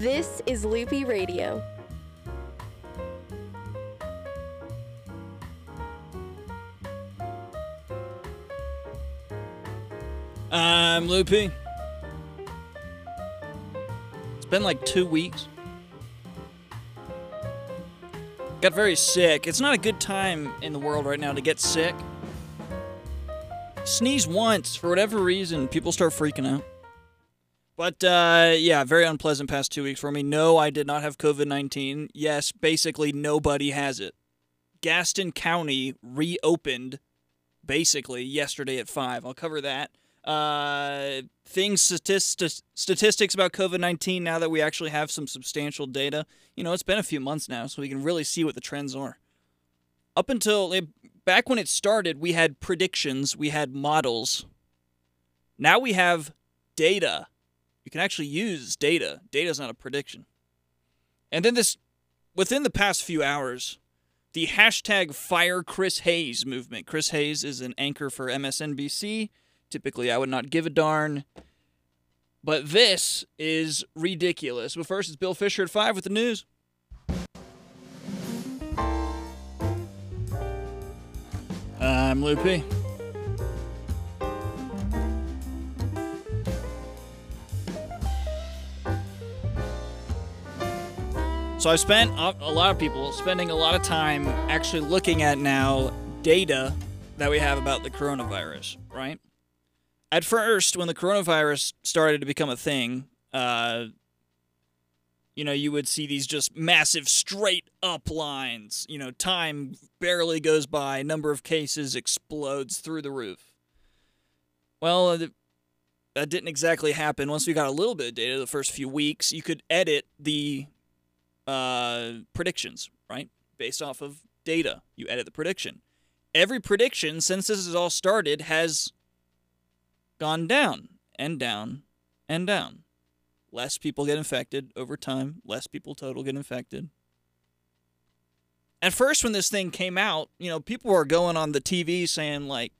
This is Loopy Radio. I'm Loopy. It's been like two weeks. Got very sick. It's not a good time in the world right now to get sick. Sneeze once, for whatever reason, people start freaking out. But uh, yeah, very unpleasant past two weeks for me. No, I did not have COVID 19. Yes, basically nobody has it. Gaston County reopened basically yesterday at 5. I'll cover that. Uh, things, statist- statistics about COVID 19 now that we actually have some substantial data. You know, it's been a few months now, so we can really see what the trends are. Up until back when it started, we had predictions, we had models. Now we have data. You can actually use data. Data is not a prediction. And then this, within the past few hours, the hashtag Fire Chris Hayes movement. Chris Hayes is an anchor for MSNBC. Typically, I would not give a darn. But this is ridiculous. But first, it's Bill Fisher at 5 with the news. I'm Loopy. So I've spent a lot of people spending a lot of time actually looking at now data that we have about the coronavirus, right? At first, when the coronavirus started to become a thing, uh, you know, you would see these just massive straight up lines. You know, time barely goes by, number of cases explodes through the roof. Well, that didn't exactly happen. Once we got a little bit of data, the first few weeks, you could edit the uh, predictions, right? Based off of data. You edit the prediction. Every prediction since this has all started has gone down and down and down. Less people get infected over time, less people total get infected. At first, when this thing came out, you know, people were going on the TV saying, like,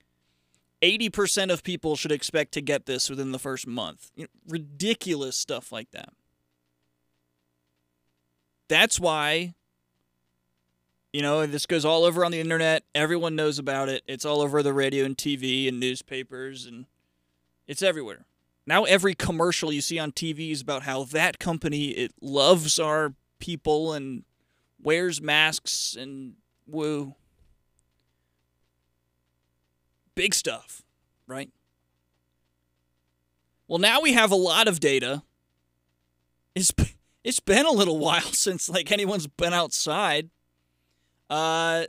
80% of people should expect to get this within the first month. You know, ridiculous stuff like that. That's why, you know, this goes all over on the internet. Everyone knows about it. It's all over the radio and TV and newspapers, and it's everywhere. Now every commercial you see on TV is about how that company it loves our people and wears masks and woo. Big stuff, right? Well, now we have a lot of data. It's it's been a little while since like anyone's been outside. Uh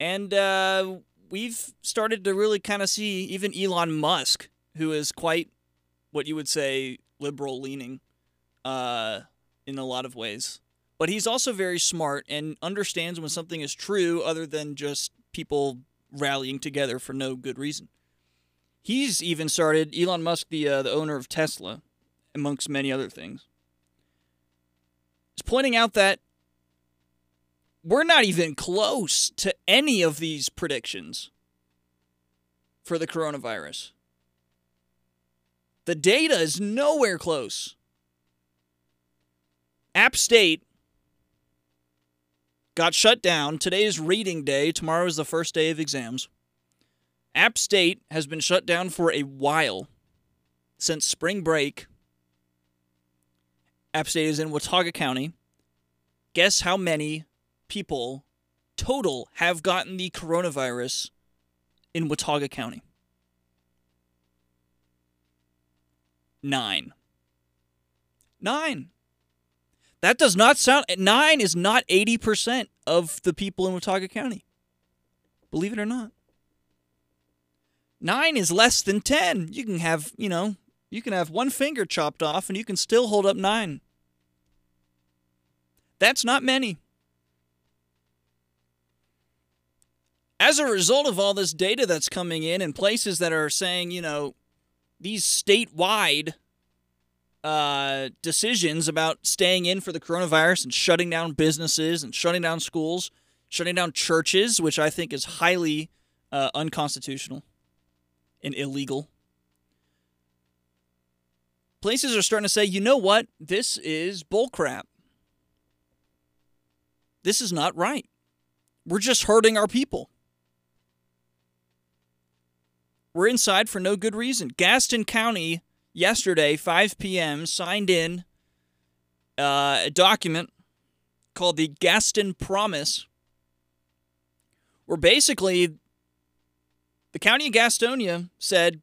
and uh we've started to really kind of see even Elon Musk, who is quite what you would say liberal leaning uh, in a lot of ways. But he's also very smart and understands when something is true other than just people rallying together for no good reason. He's even started Elon Musk, the uh, the owner of Tesla, amongst many other things, is pointing out that we're not even close to any of these predictions for the coronavirus. The data is nowhere close. App State got shut down. Today is reading day. Tomorrow is the first day of exams. App State has been shut down for a while since spring break. App State is in Watauga County. Guess how many people total have gotten the coronavirus in Watauga County? Nine. Nine. That does not sound. Nine is not 80% of the people in Watauga County. Believe it or not. Nine is less than 10. You can have, you know, you can have one finger chopped off and you can still hold up nine. That's not many. As a result of all this data that's coming in and places that are saying, you know, these statewide uh, decisions about staying in for the coronavirus and shutting down businesses and shutting down schools, shutting down churches, which I think is highly uh, unconstitutional and illegal. places are starting to say, you know what? This is bullcrap. This is not right. We're just hurting our people. We're inside for no good reason. Gaston County yesterday, 5 p.m., signed in uh, a document called the Gaston Promise, where basically the county of Gastonia said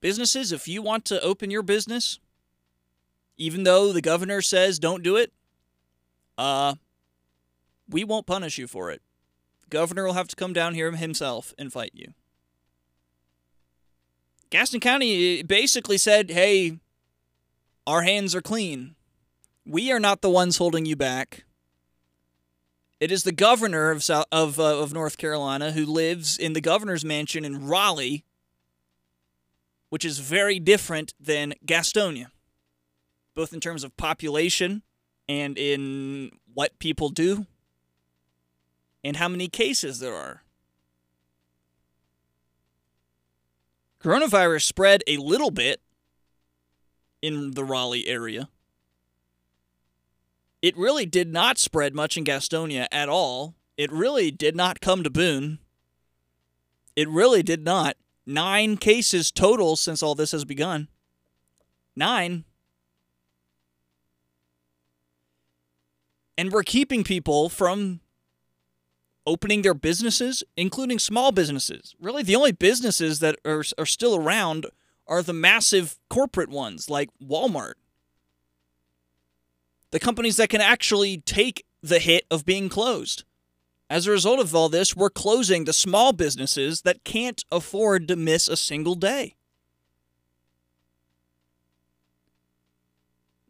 businesses, if you want to open your business, even though the governor says don't do it, uh, we won't punish you for it. The governor will have to come down here himself and fight you. Gaston County basically said, hey, our hands are clean. We are not the ones holding you back. It is the governor of South, of uh, of North Carolina who lives in the governor's mansion in Raleigh, which is very different than Gastonia, both in terms of population and in what people do and how many cases there are. Coronavirus spread a little bit in the Raleigh area. It really did not spread much in Gastonia at all. It really did not come to Boone. It really did not. Nine cases total since all this has begun. Nine. And we're keeping people from opening their businesses, including small businesses. Really, the only businesses that are, are still around are the massive corporate ones like Walmart the companies that can actually take the hit of being closed. As a result of all this, we're closing the small businesses that can't afford to miss a single day.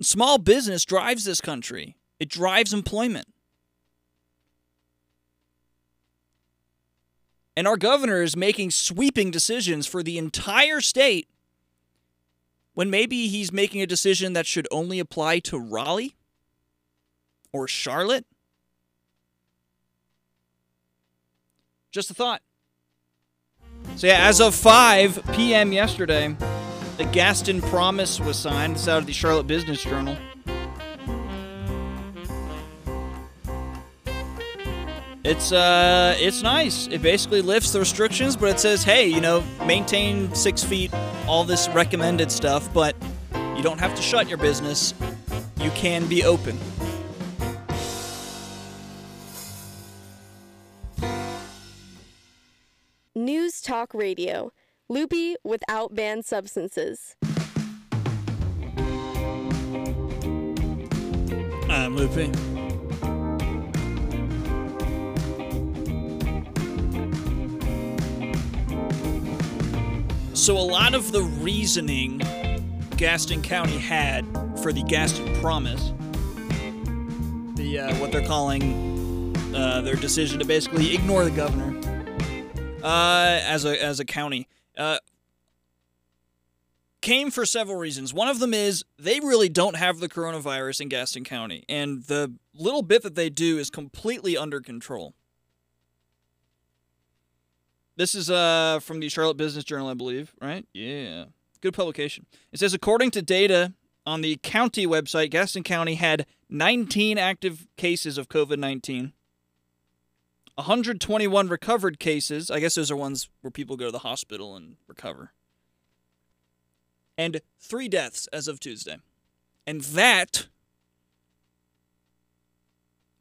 Small business drives this country, it drives employment. And our governor is making sweeping decisions for the entire state when maybe he's making a decision that should only apply to Raleigh or Charlotte? Just a thought. So, yeah, as of 5 p.m. yesterday, the Gaston Promise was signed. It's out of the Charlotte Business Journal. It's uh, it's nice. It basically lifts the restrictions, but it says, hey, you know, maintain six feet, all this recommended stuff, but you don't have to shut your business. You can be open. News Talk Radio. Loopy without banned substances. I'm Loopy. So, a lot of the reasoning Gaston County had for the Gaston Promise, the uh, what they're calling uh, their decision to basically ignore the governor, uh, as a as a county uh, came for several reasons. One of them is they really don't have the coronavirus in Gaston County, and the little bit that they do is completely under control. This is uh, from the Charlotte Business Journal, I believe, right? Yeah. Good publication. It says according to data on the county website, Gaston County had 19 active cases of COVID 19. 121 recovered cases. I guess those are ones where people go to the hospital and recover. And three deaths as of Tuesday. And that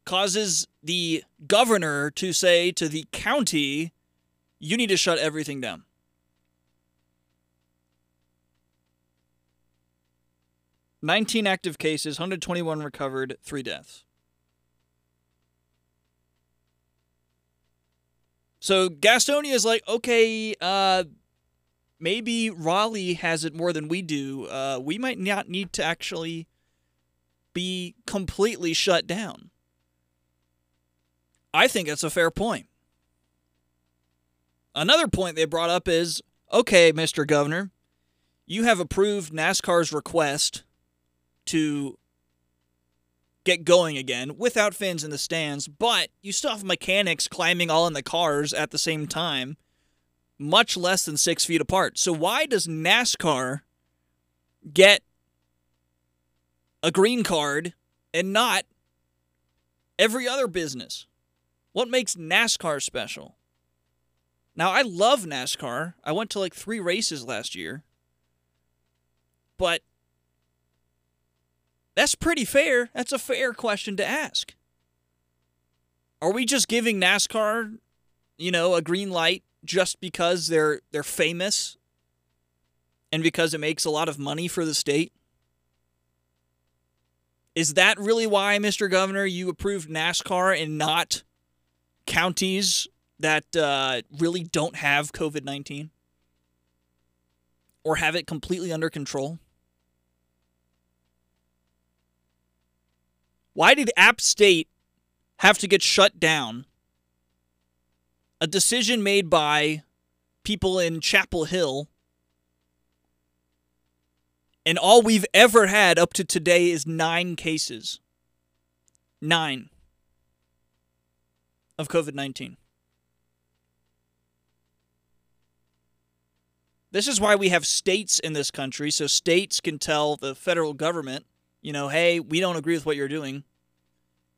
causes the governor to say to the county, you need to shut everything down. Nineteen active cases, 121 recovered, three deaths. So Gastonia is like, okay, uh, maybe Raleigh has it more than we do. Uh, we might not need to actually be completely shut down. I think that's a fair point. Another point they brought up is okay, Mr. Governor, you have approved NASCAR's request to get going again without fans in the stands, but you still have mechanics climbing all in the cars at the same time, much less than six feet apart. So, why does NASCAR get a green card and not every other business? What makes NASCAR special? Now, I love NASCAR. I went to like three races last year. But that's pretty fair. That's a fair question to ask. Are we just giving NASCAR, you know, a green light just because they're they're famous and because it makes a lot of money for the state? Is that really why, Mr. Governor, you approved NASCAR and not counties that uh, really don't have COVID 19 or have it completely under control? Why did App State have to get shut down? A decision made by people in Chapel Hill. And all we've ever had up to today is nine cases. Nine of COVID 19. This is why we have states in this country, so states can tell the federal government, you know, hey, we don't agree with what you're doing.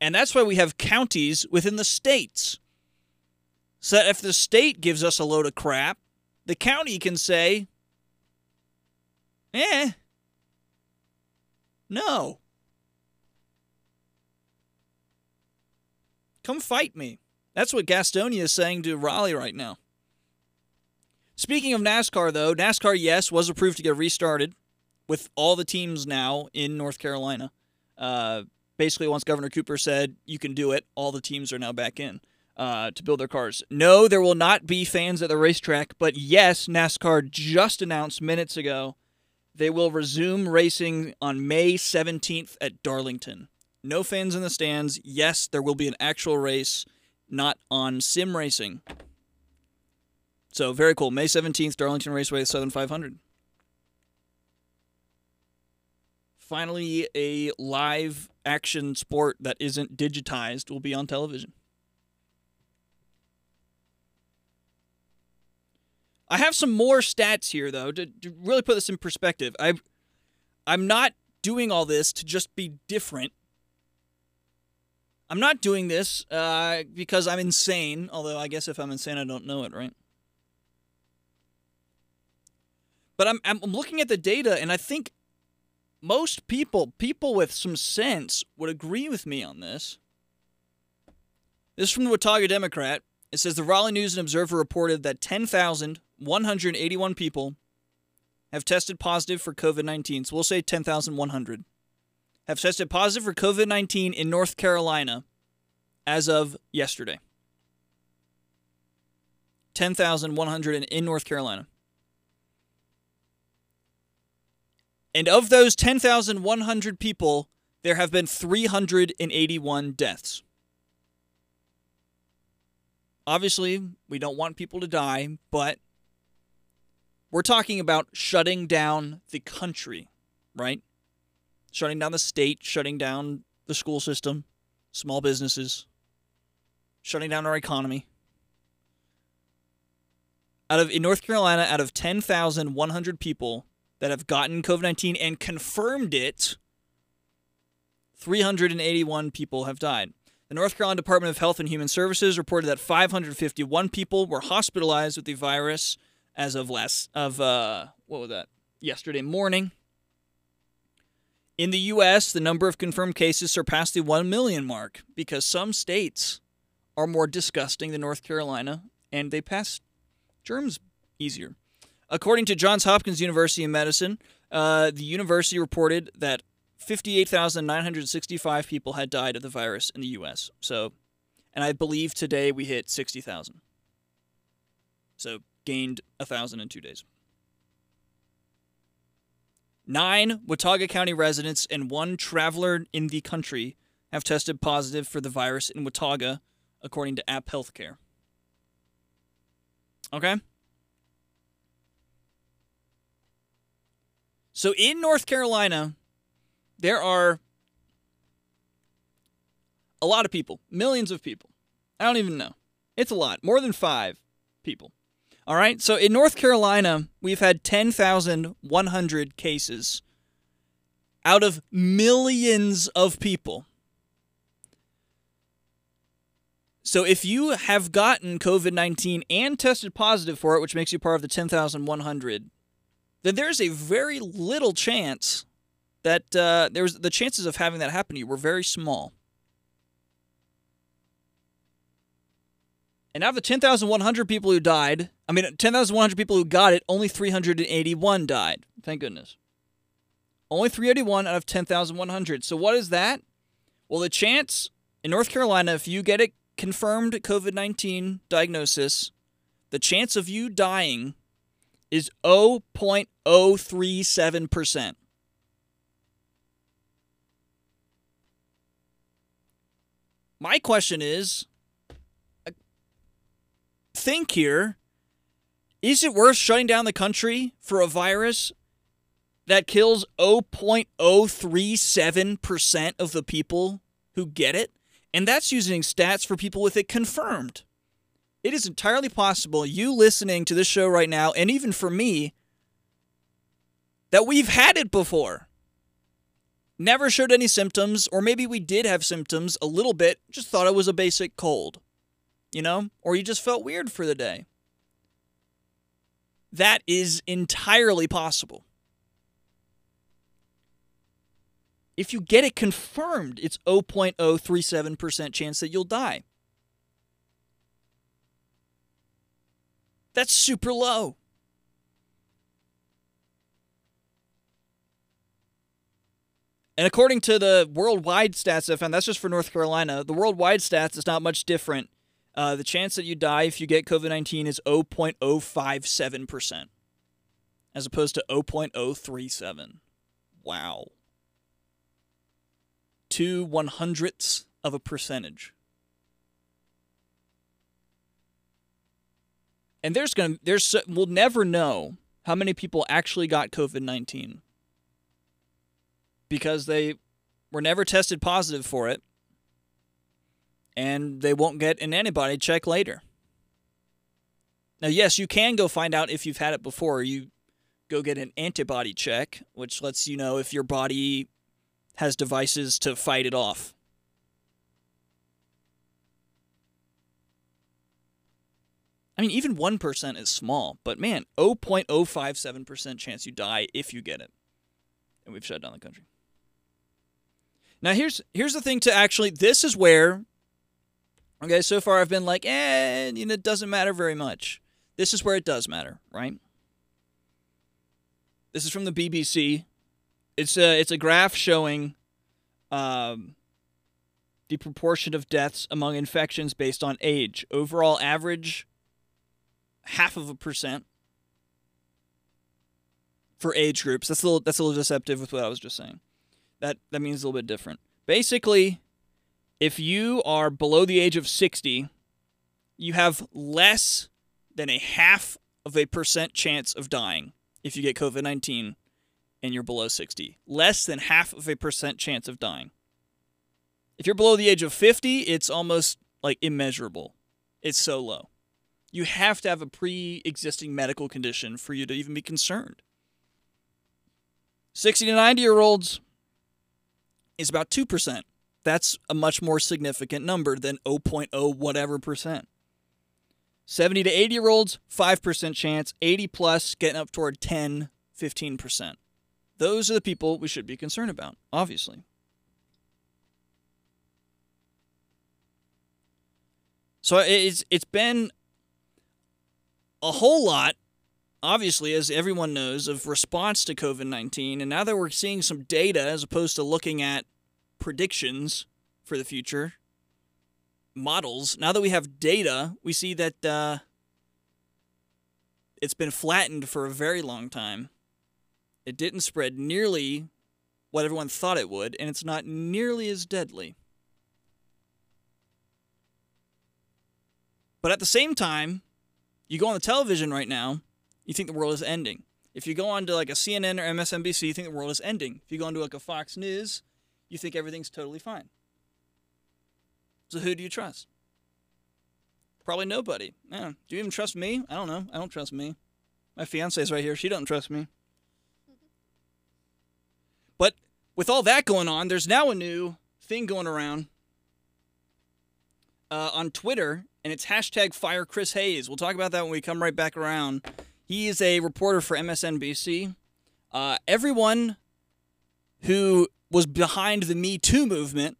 And that's why we have counties within the states. So that if the state gives us a load of crap, the county can say, eh, no. Come fight me. That's what Gastonia is saying to Raleigh right now. Speaking of NASCAR, though, NASCAR, yes, was approved to get restarted with all the teams now in North Carolina. Uh, basically, once Governor Cooper said you can do it, all the teams are now back in uh, to build their cars. No, there will not be fans at the racetrack, but yes, NASCAR just announced minutes ago they will resume racing on May 17th at Darlington. No fans in the stands. Yes, there will be an actual race, not on sim racing. So very cool. May 17th, Darlington Raceway, Southern 500. Finally, a live action sport that isn't digitized will be on television. I have some more stats here, though, to, to really put this in perspective. I, I'm not doing all this to just be different. I'm not doing this uh, because I'm insane, although I guess if I'm insane, I don't know it, right? But I'm, I'm looking at the data, and I think most people, people with some sense, would agree with me on this. This is from the Watauga Democrat. It says the Raleigh News and Observer reported that 10,181 people have tested positive for COVID 19. So we'll say 10,100 have tested positive for COVID 19 in North Carolina as of yesterday. 10,100 in North Carolina. And of those 10,100 people, there have been 381 deaths. Obviously, we don't want people to die, but we're talking about shutting down the country, right? Shutting down the state, shutting down the school system, small businesses, shutting down our economy. Out of in North Carolina, out of 10,100 people, that have gotten COVID 19 and confirmed it, 381 people have died. The North Carolina Department of Health and Human Services reported that 551 people were hospitalized with the virus as of last of uh what was that? Yesterday morning. In the US, the number of confirmed cases surpassed the 1 million mark because some states are more disgusting than North Carolina and they pass germs easier. According to Johns Hopkins University in Medicine, uh, the university reported that 58,965 people had died of the virus in the U.S. So, and I believe today we hit 60,000. So, gained 1,000 in two days. Nine Watauga County residents and one traveler in the country have tested positive for the virus in Watauga, according to App Healthcare. Okay? So in North Carolina, there are a lot of people, millions of people. I don't even know. It's a lot, more than five people. All right. So in North Carolina, we've had 10,100 cases. out of millions of people. So if you have gotten COVID 19 and tested positive for it, which makes you part of the 10,100, then there's a very little chance that uh, there's the chances of having that happen to you were very small. And out of the 10,100 people who died, I mean, 10,100 people who got it, only 381 died. Thank goodness. Only 381 out of 10,100. So what is that? Well, the chance in North Carolina, if you get a confirmed COVID 19 diagnosis, the chance of you dying is 0.037%. My question is think here is it worth shutting down the country for a virus that kills 0.037% of the people who get it? And that's using stats for people with it confirmed. It is entirely possible, you listening to this show right now, and even for me, that we've had it before. Never showed any symptoms, or maybe we did have symptoms a little bit, just thought it was a basic cold, you know? Or you just felt weird for the day. That is entirely possible. If you get it confirmed, it's 0.037% chance that you'll die. That's super low. And according to the worldwide stats I found, that's just for North Carolina. The worldwide stats is not much different. Uh, the chance that you die if you get COVID 19 is 0.057%, as opposed to 0.037. Wow. Two one hundredths of a percentage. And there's going to, there's, we'll never know how many people actually got COVID 19 because they were never tested positive for it and they won't get an antibody check later. Now, yes, you can go find out if you've had it before. You go get an antibody check, which lets you know if your body has devices to fight it off. I mean, even 1% is small, but man, 0.057% chance you die if you get it. And we've shut down the country. Now here's here's the thing to actually this is where okay, so far I've been like, eh, you know, it doesn't matter very much. This is where it does matter, right? This is from the BBC. It's a it's a graph showing um, the proportion of deaths among infections based on age. Overall average half of a percent for age groups. That's a little that's a little deceptive with what I was just saying that that means a little bit different. Basically, if you are below the age of 60, you have less than a half of a percent chance of dying if you get COVID 19 and you're below 60. Less than half of a percent chance of dying. If you're below the age of 50, it's almost like immeasurable. It's so low. You have to have a pre existing medical condition for you to even be concerned. 60 to 90 year olds, is about 2%. That's a much more significant number than 0.0 whatever percent. 70 to 80 year olds, 5% chance. 80 plus, getting up toward 10, 15%. Those are the people we should be concerned about, obviously. So it's it's been a whole lot, obviously, as everyone knows, of response to COVID nineteen, and now that we're seeing some data as opposed to looking at predictions for the future, models, now that we have data, we see that uh, it's been flattened for a very long time. It didn't spread nearly what everyone thought it would, and it's not nearly as deadly. But at the same time, you go on the television right now, you think the world is ending. If you go on to like a CNN or MSNBC, you think the world is ending. If you go on to like a Fox News, you think everything's totally fine. So who do you trust? Probably nobody. Yeah. Do you even trust me? I don't know. I don't trust me. My fiance's right here. She don't trust me. But with all that going on, there's now a new thing going around uh, on Twitter, and it's hashtag fire Chris Hayes. We'll talk about that when we come right back around. He is a reporter for MSNBC. Uh, everyone who was behind the Me Too movement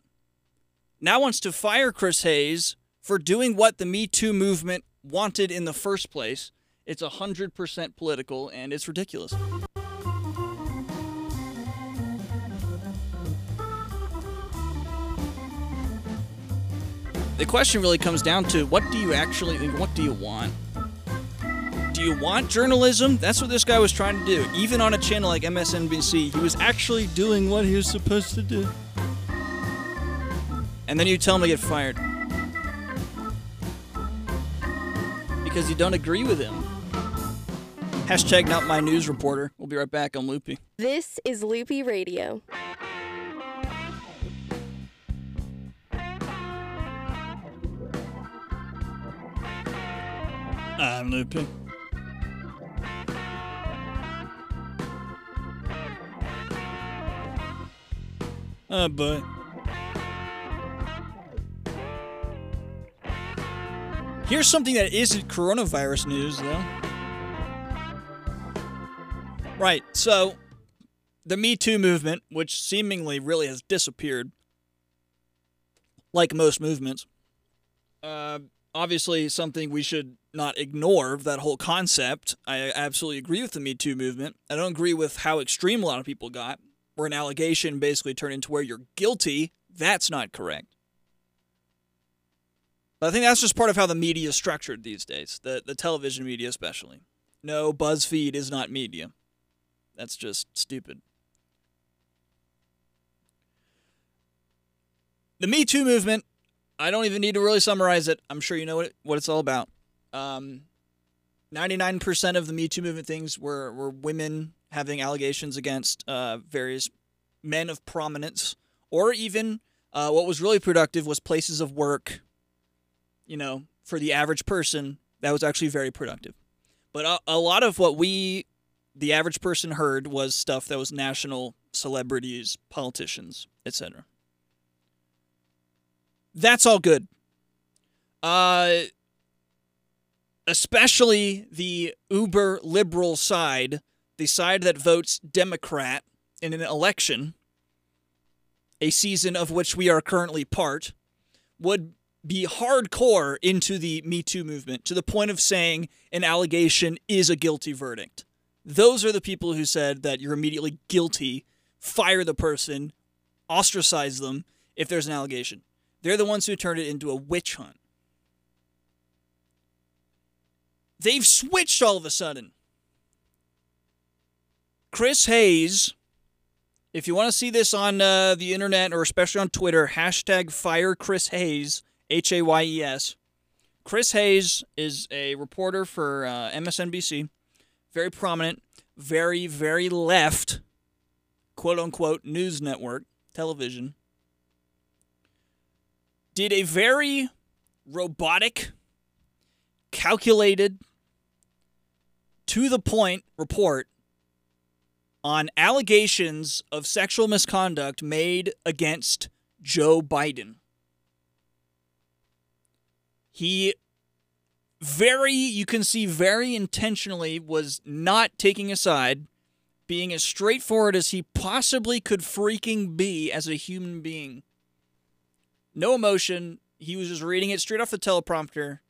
now wants to fire Chris Hayes for doing what the Me Too movement wanted in the first place. It's 100% political and it's ridiculous. The question really comes down to what do you actually what do you want? Do you want journalism? That's what this guy was trying to do. Even on a channel like MSNBC, he was actually doing what he was supposed to do. And then you tell him to get fired. Because you don't agree with him. Hashtag not my news reporter. We'll be right back on Loopy. This is Loopy Radio. I'm Loopy. Oh boy. Here's something that isn't coronavirus news, though. Right, so the Me Too movement, which seemingly really has disappeared, like most movements, uh, obviously something we should not ignore that whole concept. I absolutely agree with the Me Too movement. I don't agree with how extreme a lot of people got, where an allegation basically turned into where you're guilty. That's not correct. But I think that's just part of how the media is structured these days, the, the television media especially. No, BuzzFeed is not media. That's just stupid. The Me Too movement, I don't even need to really summarize it. I'm sure you know what, it, what it's all about. Um, 99% of the Me Too movement things were, were women having allegations against uh, various men of prominence, or even uh, what was really productive was places of work. You know, for the average person, that was actually very productive. But a, a lot of what we, the average person, heard was stuff that was national celebrities, politicians, etc. That's all good. Uh, especially the uber liberal side, the side that votes Democrat in an election, a season of which we are currently part, would be hardcore into the Me Too movement to the point of saying an allegation is a guilty verdict. Those are the people who said that you're immediately guilty, fire the person, ostracize them if there's an allegation. They're the ones who turned it into a witch hunt. They've switched all of a sudden. Chris Hayes, if you want to see this on uh, the internet or especially on Twitter, hashtag fire Chris Hayes, H A Y E S. Chris Hayes is a reporter for uh, MSNBC, very prominent, very, very left, quote unquote, news network, television. Did a very robotic, calculated, to the point report on allegations of sexual misconduct made against Joe Biden. He very, you can see, very intentionally was not taking a side, being as straightforward as he possibly could freaking be as a human being. No emotion. He was just reading it straight off the teleprompter.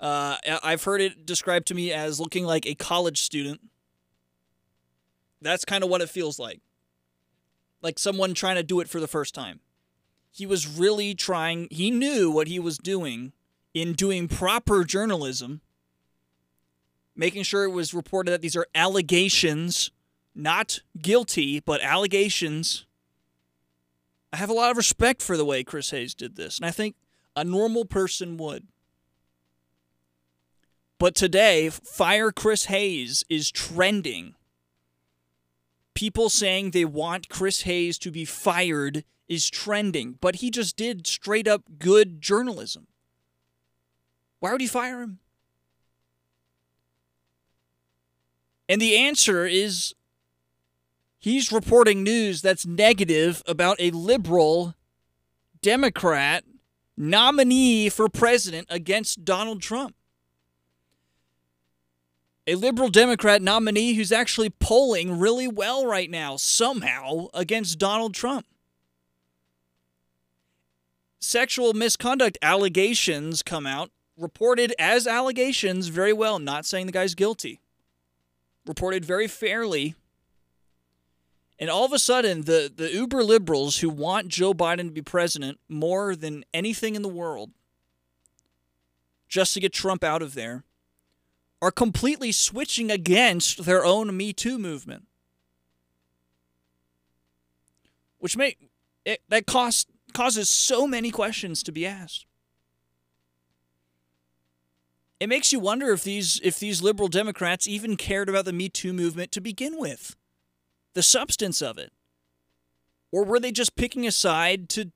Uh, I've heard it described to me as looking like a college student. That's kind of what it feels like. Like someone trying to do it for the first time. He was really trying, he knew what he was doing in doing proper journalism, making sure it was reported that these are allegations, not guilty, but allegations. I have a lot of respect for the way Chris Hayes did this, and I think a normal person would. But today, Fire Chris Hayes is trending. People saying they want Chris Hayes to be fired is trending, but he just did straight up good journalism. Why would you fire him? And the answer is he's reporting news that's negative about a liberal Democrat nominee for president against Donald Trump. A liberal Democrat nominee who's actually polling really well right now, somehow, against Donald Trump. Sexual misconduct allegations come out, reported as allegations very well, not saying the guy's guilty. Reported very fairly and all of a sudden, the, the uber liberals who want Joe Biden to be president more than anything in the world, just to get Trump out of there, are completely switching against their own Me Too movement. Which make it, that cost, causes so many questions to be asked. It makes you wonder if these if these liberal Democrats even cared about the Me Too movement to begin with the substance of it? Or were they just picking a side to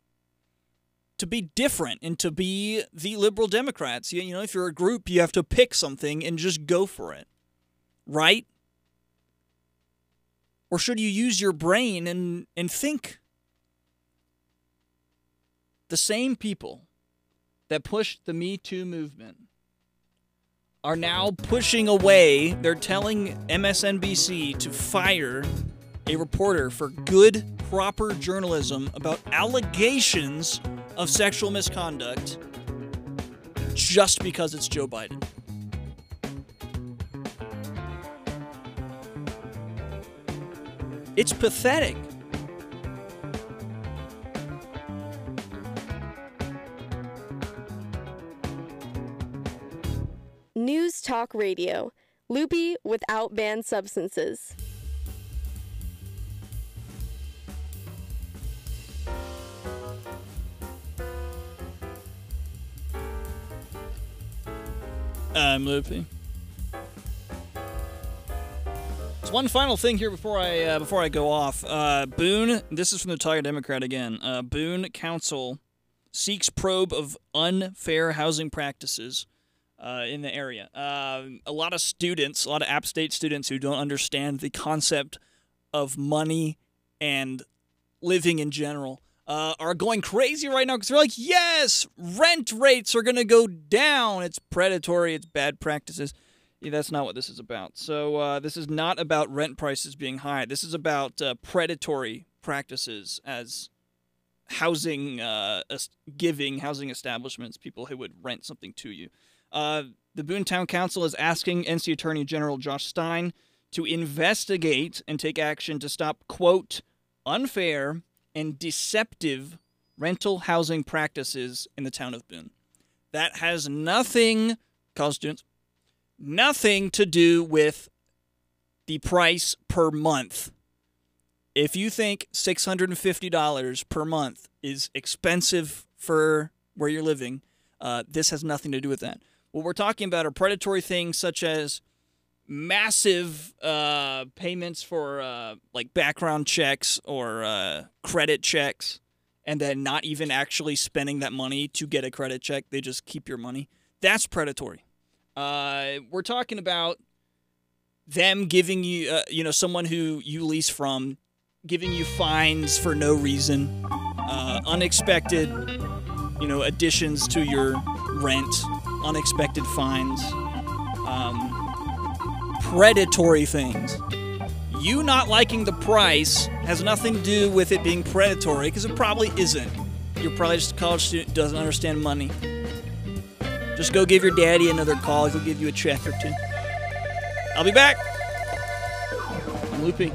to be different and to be the liberal Democrats? You, you know, if you're a group, you have to pick something and just go for it. Right? Or should you use your brain and, and think? The same people that pushed the Me Too movement are now pushing away. They're telling MSNBC to fire a reporter for good, proper journalism about allegations of sexual misconduct just because it's Joe Biden. It's pathetic. News Talk Radio. Loopy without banned substances. I'm Loopy. So one final thing here before I uh, before I go off. Uh, Boone, this is from the Watauga Democrat again. Uh, Boone Council seeks probe of unfair housing practices uh, in the area. Uh, a lot of students, a lot of App State students who don't understand the concept of money and living in general uh, are going crazy right now because they're like, yes, rent rates are going to go down. It's predatory, it's bad practices. Yeah, that's not what this is about. So, uh, this is not about rent prices being high. This is about uh, predatory practices as housing, uh, giving housing establishments, people who would rent something to you. Uh, the Boone Town Council is asking NC Attorney General Josh Stein to investigate and take action to stop, quote, unfair and deceptive rental housing practices in the town of Boone. That has nothing, college students, nothing to do with the price per month. If you think $650 per month is expensive for where you're living, uh, this has nothing to do with that. What we're talking about are predatory things such as massive uh, payments for uh, like background checks or uh, credit checks, and then not even actually spending that money to get a credit check. They just keep your money. That's predatory. Uh, we're talking about them giving you, uh, you know, someone who you lease from, giving you fines for no reason, uh, unexpected, you know, additions to your rent, unexpected fines. Um, predatory things. You not liking the price has nothing to do with it being predatory because it probably isn't. You're probably just a college student doesn't understand money. Just go give your daddy another call. He'll give you a check or two. I'll be back. I'm Loopy.